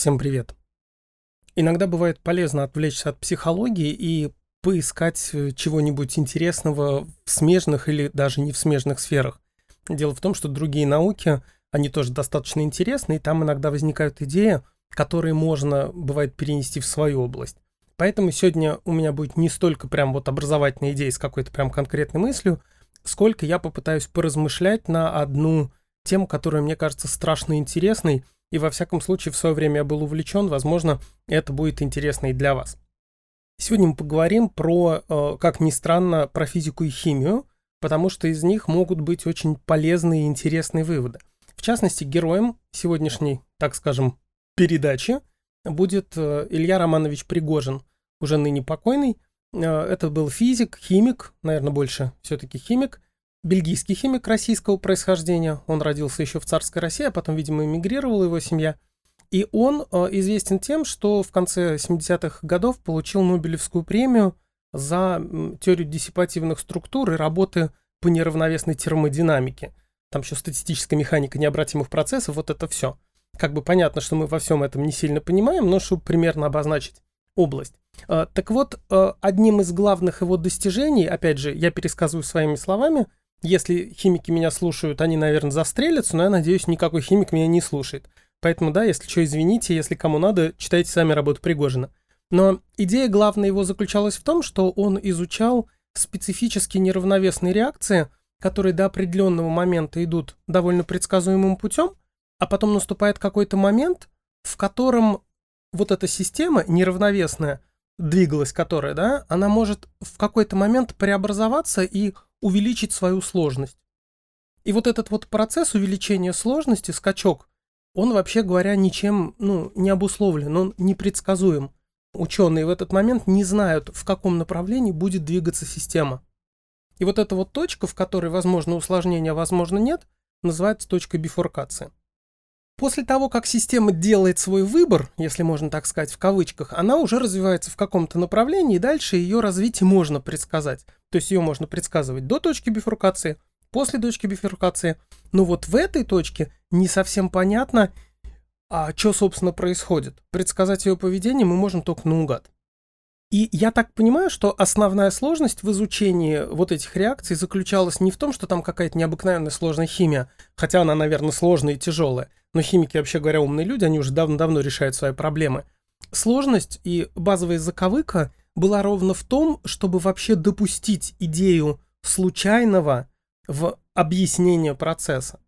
Всем привет. Иногда бывает полезно отвлечься от психологии и поискать э, чего-нибудь интересного в смежных или даже не в смежных сферах. Дело в том, что другие науки, они тоже достаточно интересны, и там иногда возникают идеи, которые можно, бывает, перенести в свою область. Поэтому сегодня у меня будет не столько прям вот образовательная идея с какой-то прям конкретной мыслью, сколько я попытаюсь поразмышлять на одну тему, которая мне кажется страшно интересной, и во всяком случае в свое время я был увлечен, возможно, это будет интересно и для вас. Сегодня мы поговорим про, э, как ни странно, про физику и химию, потому что из них могут быть очень полезные и интересные выводы. В частности, героем сегодняшней, так скажем, передачи будет э, Илья Романович Пригожин, уже ныне покойный. Э, это был физик, химик, наверное, больше все-таки химик, бельгийский химик российского происхождения. Он родился еще в царской России, а потом, видимо, эмигрировала его семья. И он э, известен тем, что в конце 70-х годов получил Нобелевскую премию за теорию диссипативных структур и работы по неравновесной термодинамике. Там еще статистическая механика необратимых процессов, вот это все. Как бы понятно, что мы во всем этом не сильно понимаем, но чтобы примерно обозначить область. Э, так вот, э, одним из главных его достижений, опять же, я пересказываю своими словами – если химики меня слушают, они, наверное, застрелятся, но я надеюсь, никакой химик меня не слушает. Поэтому, да, если что, извините, если кому надо, читайте сами работу Пригожина. Но идея главная его заключалась в том, что он изучал специфически неравновесные реакции, которые до определенного момента идут довольно предсказуемым путем, а потом наступает какой-то момент, в котором вот эта система неравновесная, двигалась которая, да, она может в какой-то момент преобразоваться и увеличить свою сложность. И вот этот вот процесс увеличения сложности, скачок, он, вообще говоря, ничем ну, не обусловлен, он непредсказуем. Ученые в этот момент не знают, в каком направлении будет двигаться система. И вот эта вот точка, в которой возможно усложнение, а возможно нет, называется точкой бифуркации. После того, как система делает свой выбор, если можно так сказать в кавычках, она уже развивается в каком-то направлении, и дальше ее развитие можно предсказать. То есть ее можно предсказывать до точки бифуркации, после точки бифуркации. Но вот в этой точке не совсем понятно, а что, собственно, происходит. Предсказать ее поведение мы можем только наугад. И я так понимаю, что основная сложность в изучении вот этих реакций заключалась не в том, что там какая-то необыкновенная сложная химия, хотя она, наверное, сложная и тяжелая, но химики, вообще говоря, умные люди, они уже давно-давно решают свои проблемы. Сложность и базовая заковыка была ровно в том, чтобы вообще допустить идею случайного в объяснение процесса.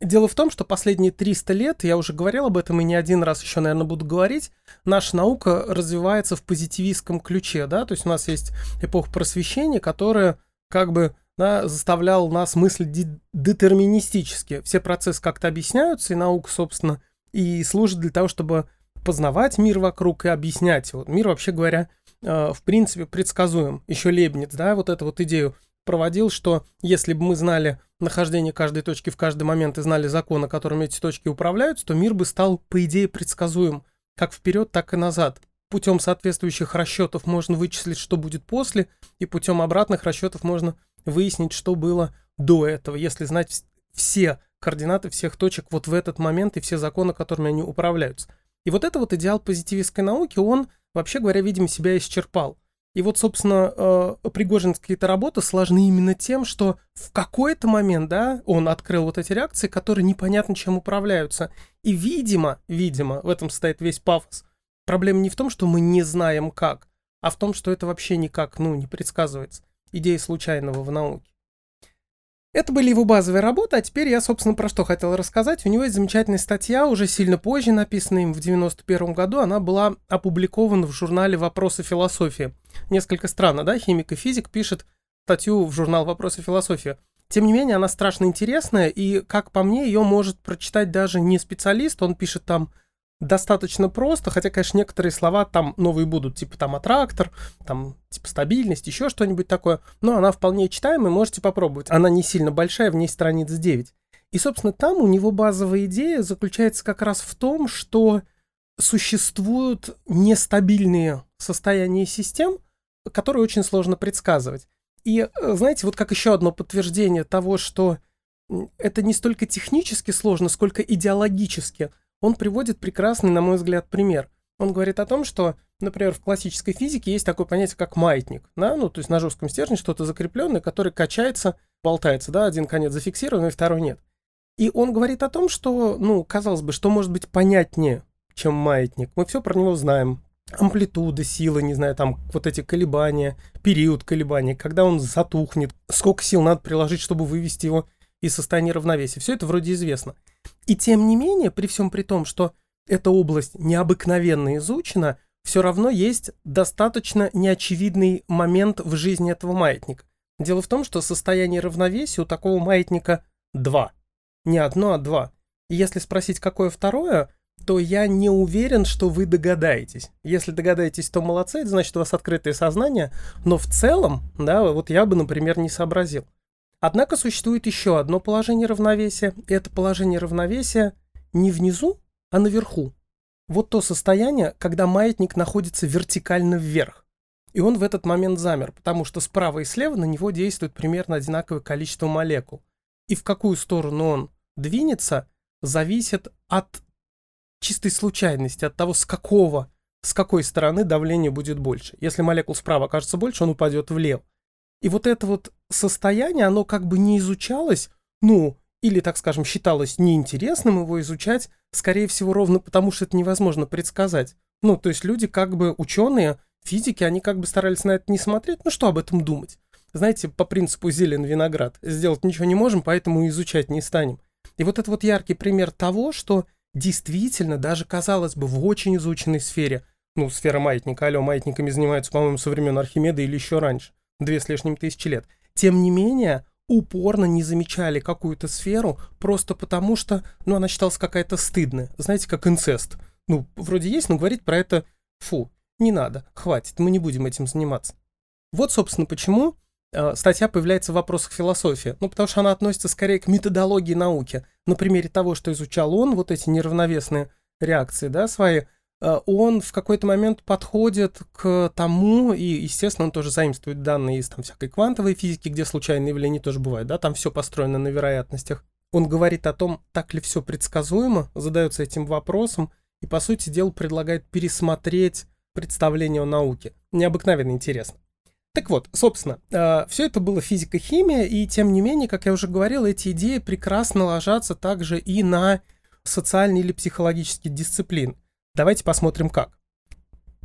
Дело в том, что последние 300 лет, я уже говорил об этом и не один раз еще, наверное, буду говорить, наша наука развивается в позитивистском ключе, да, то есть у нас есть эпоха просвещения, которая как бы да, заставляла нас мыслить детерминистически. Все процессы как-то объясняются, и наука, собственно, и служит для того, чтобы познавать мир вокруг и объяснять его. Мир, вообще говоря, э, в принципе, предсказуем. Еще Лебниц, да, вот эту вот идею проводил, что если бы мы знали нахождение каждой точки в каждый момент и знали законы, которыми эти точки управляются, то мир бы стал, по идее, предсказуем как вперед, так и назад. Путем соответствующих расчетов можно вычислить, что будет после, и путем обратных расчетов можно выяснить, что было до этого, если знать все координаты всех точек вот в этот момент и все законы, которыми они управляются. И вот это вот идеал позитивистской науки, он, вообще говоря, видимо, себя исчерпал. И вот, собственно, э, Пригожинские-то работы сложны именно тем, что в какой-то момент, да, он открыл вот эти реакции, которые непонятно чем управляются. И, видимо, видимо, в этом состоит весь пафос. Проблема не в том, что мы не знаем как, а в том, что это вообще никак, ну, не предсказывается. Идея случайного в науке. Это были его базовые работы, а теперь я, собственно, про что хотел рассказать. У него есть замечательная статья, уже сильно позже написанная им в 91 году. Она была опубликована в журнале «Вопросы философии». Несколько странно, да? Химик и физик пишет статью в журнал «Вопросы философии». Тем не менее, она страшно интересная, и, как по мне, ее может прочитать даже не специалист. Он пишет там достаточно просто, хотя, конечно, некоторые слова там новые будут, типа там аттрактор, там типа стабильность, еще что-нибудь такое, но она вполне читаемая, можете попробовать. Она не сильно большая, в ней страниц 9. И, собственно, там у него базовая идея заключается как раз в том, что существуют нестабильные состояния систем, которые очень сложно предсказывать. И, э, знаете, вот как еще одно подтверждение того, что это не столько технически сложно, сколько идеологически – он приводит прекрасный, на мой взгляд, пример. Он говорит о том, что, например, в классической физике есть такое понятие, как маятник. Да? Ну, то есть на жестком стержне что-то закрепленное, которое качается, болтается. Да? Один конец зафиксирован, второй нет. И он говорит о том, что, ну, казалось бы, что может быть понятнее, чем маятник. Мы все про него знаем. Амплитуда, сила, не знаю, там вот эти колебания, период колебаний, когда он затухнет, сколько сил надо приложить, чтобы вывести его из состояния равновесия. Все это вроде известно. И тем не менее, при всем при том, что эта область необыкновенно изучена, все равно есть достаточно неочевидный момент в жизни этого маятника. Дело в том, что состояние равновесия у такого маятника два. Не одно, а два. И если спросить, какое второе, то я не уверен, что вы догадаетесь. Если догадаетесь, то молодцы, это значит, у вас открытое сознание, но в целом, да, вот я бы, например, не сообразил. Однако существует еще одно положение равновесия, и это положение равновесия не внизу, а наверху. Вот то состояние, когда маятник находится вертикально вверх. И он в этот момент замер, потому что справа и слева на него действует примерно одинаковое количество молекул и в какую сторону он двинется, зависит от чистой случайности, от того, с какого, с какой стороны давление будет больше. Если молекул справа окажется больше, он упадет влево. И вот это вот состояние, оно как бы не изучалось, ну, или, так скажем, считалось неинтересным его изучать, скорее всего, ровно потому, что это невозможно предсказать. Ну, то есть люди, как бы ученые, физики, они как бы старались на это не смотреть, ну что об этом думать? знаете, по принципу зелен виноград. Сделать ничего не можем, поэтому изучать не станем. И вот это вот яркий пример того, что действительно, даже казалось бы, в очень изученной сфере, ну, сфера маятника, алло, маятниками занимаются, по-моему, со времен Архимеда или еще раньше, две с лишним тысячи лет. Тем не менее, упорно не замечали какую-то сферу просто потому, что, ну, она считалась какая-то стыдная. Знаете, как инцест. Ну, вроде есть, но говорить про это, фу, не надо, хватит, мы не будем этим заниматься. Вот, собственно, почему Э, статья появляется в вопросах философии. Ну, потому что она относится скорее к методологии науки. На примере того, что изучал он, вот эти неравновесные реакции, да, свои, он в какой-то момент подходит к тому, и, естественно, он тоже заимствует данные из там всякой квантовой физики, где случайные явления тоже бывают, да, там все построено на вероятностях. Он говорит о том, так ли все предсказуемо, задается этим вопросом, и, по сути дела, предлагает пересмотреть представление о науке. Необыкновенно интересно. Так вот, собственно, э, все это было физика-химия, и тем не менее, как я уже говорил, эти идеи прекрасно ложатся также и на социальные или психологические дисциплины. Давайте посмотрим как.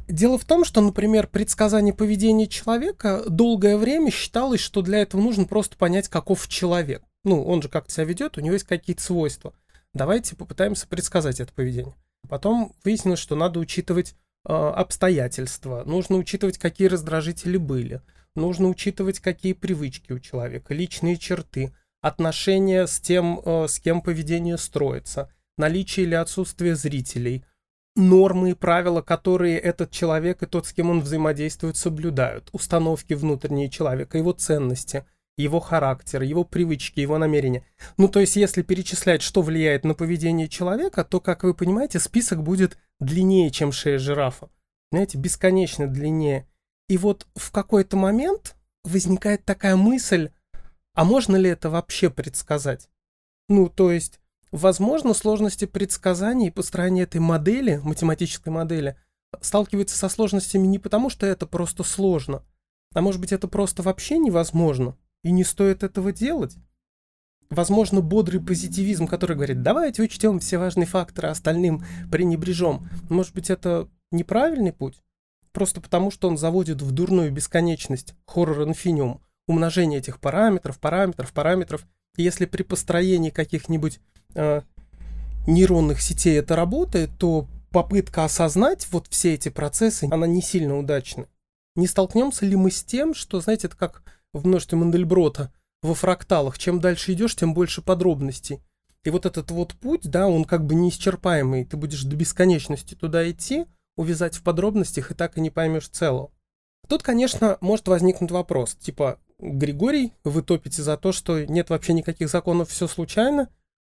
Дело в том, что, например, предсказание поведения человека долгое время считалось, что для этого нужно просто понять, каков человек. Ну, он же как-то себя ведет, у него есть какие-то свойства. Давайте попытаемся предсказать это поведение. Потом выяснилось, что надо учитывать Э, обстоятельства, нужно учитывать, какие раздражители были, нужно учитывать, какие привычки у человека, личные черты, отношения с тем, э, с кем поведение строится, наличие или отсутствие зрителей, нормы и правила, которые этот человек и тот, с кем он взаимодействует, соблюдают, установки внутренние человека, его ценности, его характер, его привычки, его намерения. Ну, то есть, если перечислять, что влияет на поведение человека, то, как вы понимаете, список будет длиннее, чем шея жирафа. Знаете, бесконечно длиннее. И вот в какой-то момент возникает такая мысль, а можно ли это вообще предсказать? Ну, то есть, возможно, сложности предсказаний и построения этой модели, математической модели, сталкиваются со сложностями не потому, что это просто сложно, а может быть, это просто вообще невозможно, и не стоит этого делать возможно, бодрый позитивизм, который говорит, давайте учтем все важные факторы, остальным пренебрежем. Может быть, это неправильный путь? Просто потому, что он заводит в дурную бесконечность хоррор инфиниум, умножение этих параметров, параметров, параметров. Если при построении каких-нибудь э, нейронных сетей это работает, то попытка осознать вот все эти процессы, она не сильно удачна. Не столкнемся ли мы с тем, что, знаете, это как в множестве Мандельброта – во фракталах. Чем дальше идешь, тем больше подробностей. И вот этот вот путь, да, он как бы неисчерпаемый. Ты будешь до бесконечности туда идти, увязать в подробностях, и так и не поймешь целого. Тут, конечно, может возникнуть вопрос, типа, Григорий, вы топите за то, что нет вообще никаких законов, все случайно?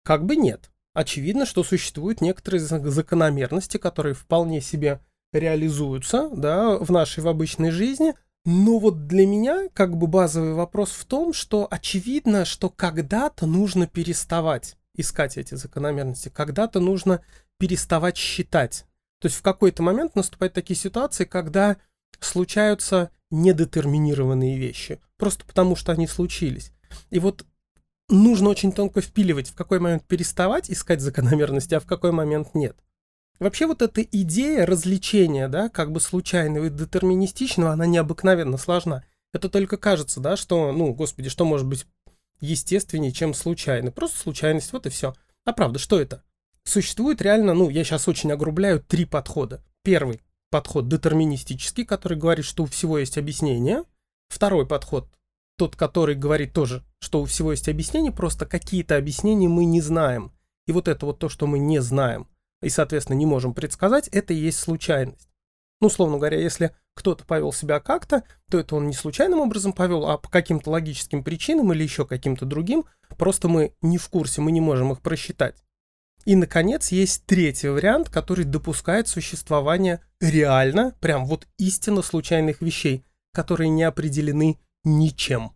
Как бы нет. Очевидно, что существуют некоторые закономерности, которые вполне себе реализуются, да, в нашей в обычной жизни, но вот для меня как бы базовый вопрос в том, что очевидно, что когда-то нужно переставать искать эти закономерности, когда-то нужно переставать считать. То есть в какой-то момент наступают такие ситуации, когда случаются недетерминированные вещи, просто потому что они случились. И вот нужно очень тонко впиливать, в какой момент переставать искать закономерности, а в какой момент нет. Вообще вот эта идея развлечения, да, как бы случайного и детерминистичного, она необыкновенно сложна. Это только кажется, да, что, ну, господи, что может быть естественнее, чем случайно. Просто случайность, вот и все. А правда, что это? Существует реально, ну, я сейчас очень огрубляю, три подхода. Первый подход детерминистический, который говорит, что у всего есть объяснение. Второй подход, тот, который говорит тоже, что у всего есть объяснение, просто какие-то объяснения мы не знаем. И вот это вот то, что мы не знаем, и, соответственно, не можем предсказать, это и есть случайность. Ну, условно говоря, если кто-то повел себя как-то, то это он не случайным образом повел, а по каким-то логическим причинам или еще каким-то другим, просто мы не в курсе, мы не можем их просчитать. И, наконец, есть третий вариант, который допускает существование реально, прям вот истинно случайных вещей, которые не определены ничем.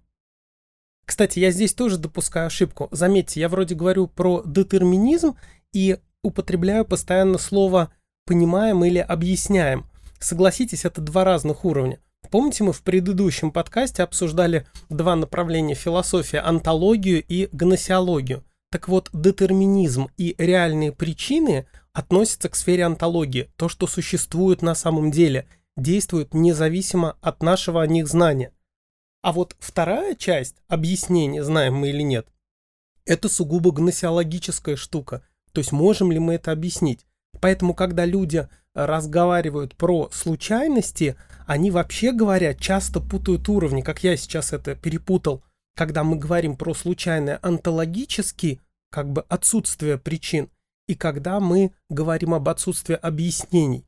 Кстати, я здесь тоже допускаю ошибку. Заметьте, я вроде говорю про детерминизм и употребляю постоянно слово «понимаем» или «объясняем». Согласитесь, это два разных уровня. Помните, мы в предыдущем подкасте обсуждали два направления философии – антологию и гносеологию. Так вот, детерминизм и реальные причины относятся к сфере антологии, то, что существует на самом деле, действует независимо от нашего о них знания. А вот вторая часть, объяснения, знаем мы или нет, это сугубо гносеологическая штука. То есть можем ли мы это объяснить? Поэтому, когда люди разговаривают про случайности, они вообще говоря часто путают уровни, как я сейчас это перепутал. Когда мы говорим про случайное онтологически, как бы отсутствие причин, и когда мы говорим об отсутствии объяснений.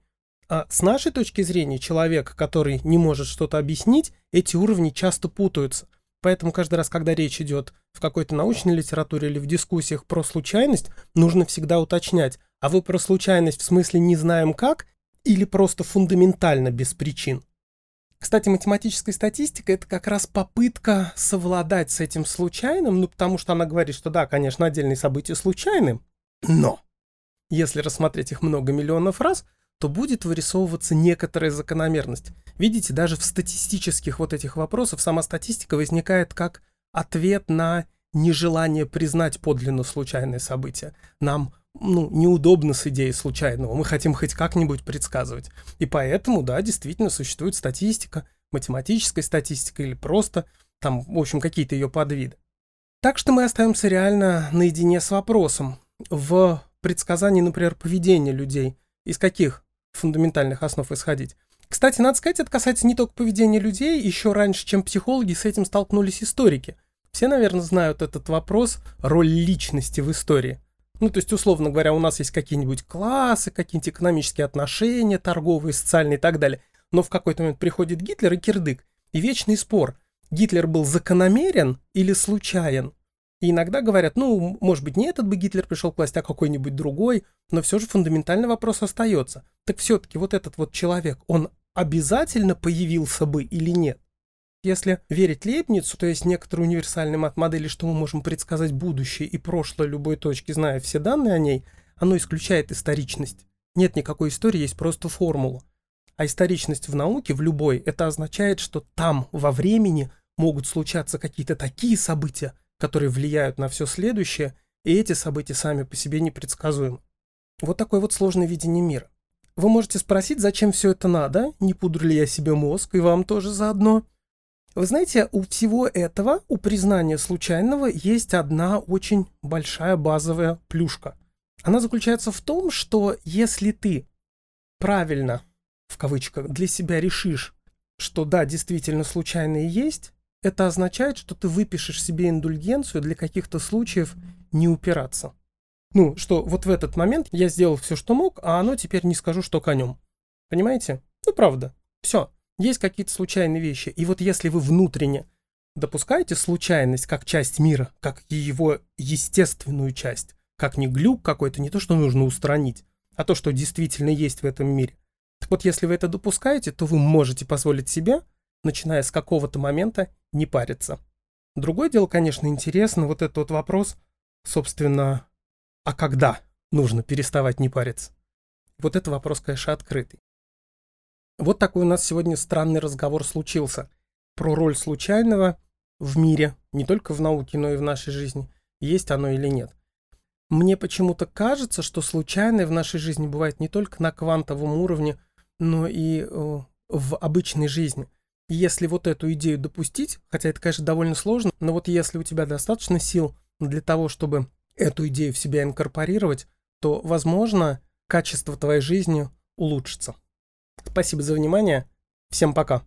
А с нашей точки зрения, человек, который не может что-то объяснить, эти уровни часто путаются. Поэтому каждый раз, когда речь идет в какой-то научной литературе или в дискуссиях про случайность, нужно всегда уточнять, а вы про случайность в смысле не знаем как или просто фундаментально без причин? Кстати, математическая статистика – это как раз попытка совладать с этим случайным, ну, потому что она говорит, что да, конечно, отдельные события случайны, но если рассмотреть их много миллионов раз, то будет вырисовываться некоторая закономерность. Видите, даже в статистических вот этих вопросах сама статистика возникает как ответ на нежелание признать подлинно случайное событие. Нам ну, неудобно с идеей случайного. Мы хотим хоть как-нибудь предсказывать. И поэтому, да, действительно существует статистика, математическая статистика или просто там, в общем, какие-то ее подвиды. Так что мы остаемся реально наедине с вопросом. В предсказании, например, поведения людей, из каких фундаментальных основ исходить? Кстати, надо сказать, это касается не только поведения людей, еще раньше, чем психологи, с этим столкнулись историки. Все, наверное, знают этот вопрос, роль личности в истории. Ну, то есть, условно говоря, у нас есть какие-нибудь классы, какие-нибудь экономические отношения, торговые, социальные и так далее. Но в какой-то момент приходит Гитлер и кирдык. И вечный спор. Гитлер был закономерен или случайен? И иногда говорят, ну, может быть, не этот бы Гитлер пришел к власти, а какой-нибудь другой, но все же фундаментальный вопрос остается. Так все-таки вот этот вот человек, он обязательно появился бы или нет? Если верить Лейбницу, то есть некоторые универсальные мат-модели, что мы можем предсказать будущее и прошлое любой точки, зная все данные о ней, оно исключает историчность. Нет никакой истории, есть просто формула. А историчность в науке, в любой, это означает, что там, во времени, могут случаться какие-то такие события, которые влияют на все следующее, и эти события сами по себе непредсказуемы. Вот такое вот сложное видение мира. Вы можете спросить, зачем все это надо, не пудрю ли я себе мозг, и вам тоже заодно – вы знаете, у всего этого, у признания случайного, есть одна очень большая базовая плюшка. Она заключается в том, что если ты правильно, в кавычках, для себя решишь, что да, действительно случайные есть, это означает, что ты выпишешь себе индульгенцию для каких-то случаев не упираться. Ну, что вот в этот момент я сделал все, что мог, а оно теперь не скажу, что конем. Понимаете? Ну, правда. Все. Есть какие-то случайные вещи. И вот если вы внутренне допускаете случайность как часть мира, как его естественную часть, как не глюк какой-то, не то, что нужно устранить, а то, что действительно есть в этом мире. Так вот, если вы это допускаете, то вы можете позволить себе, начиная с какого-то момента, не париться. Другое дело, конечно, интересно, вот этот вот вопрос, собственно, а когда? нужно переставать не париться? Вот это вопрос, конечно, открытый. Вот такой у нас сегодня странный разговор случился про роль случайного в мире, не только в науке, но и в нашей жизни, есть оно или нет. Мне почему-то кажется, что случайное в нашей жизни бывает не только на квантовом уровне, но и э, в обычной жизни. Если вот эту идею допустить, хотя это, конечно, довольно сложно, но вот если у тебя достаточно сил для того, чтобы эту идею в себя инкорпорировать, то, возможно, качество твоей жизни улучшится. Спасибо за внимание. Всем пока.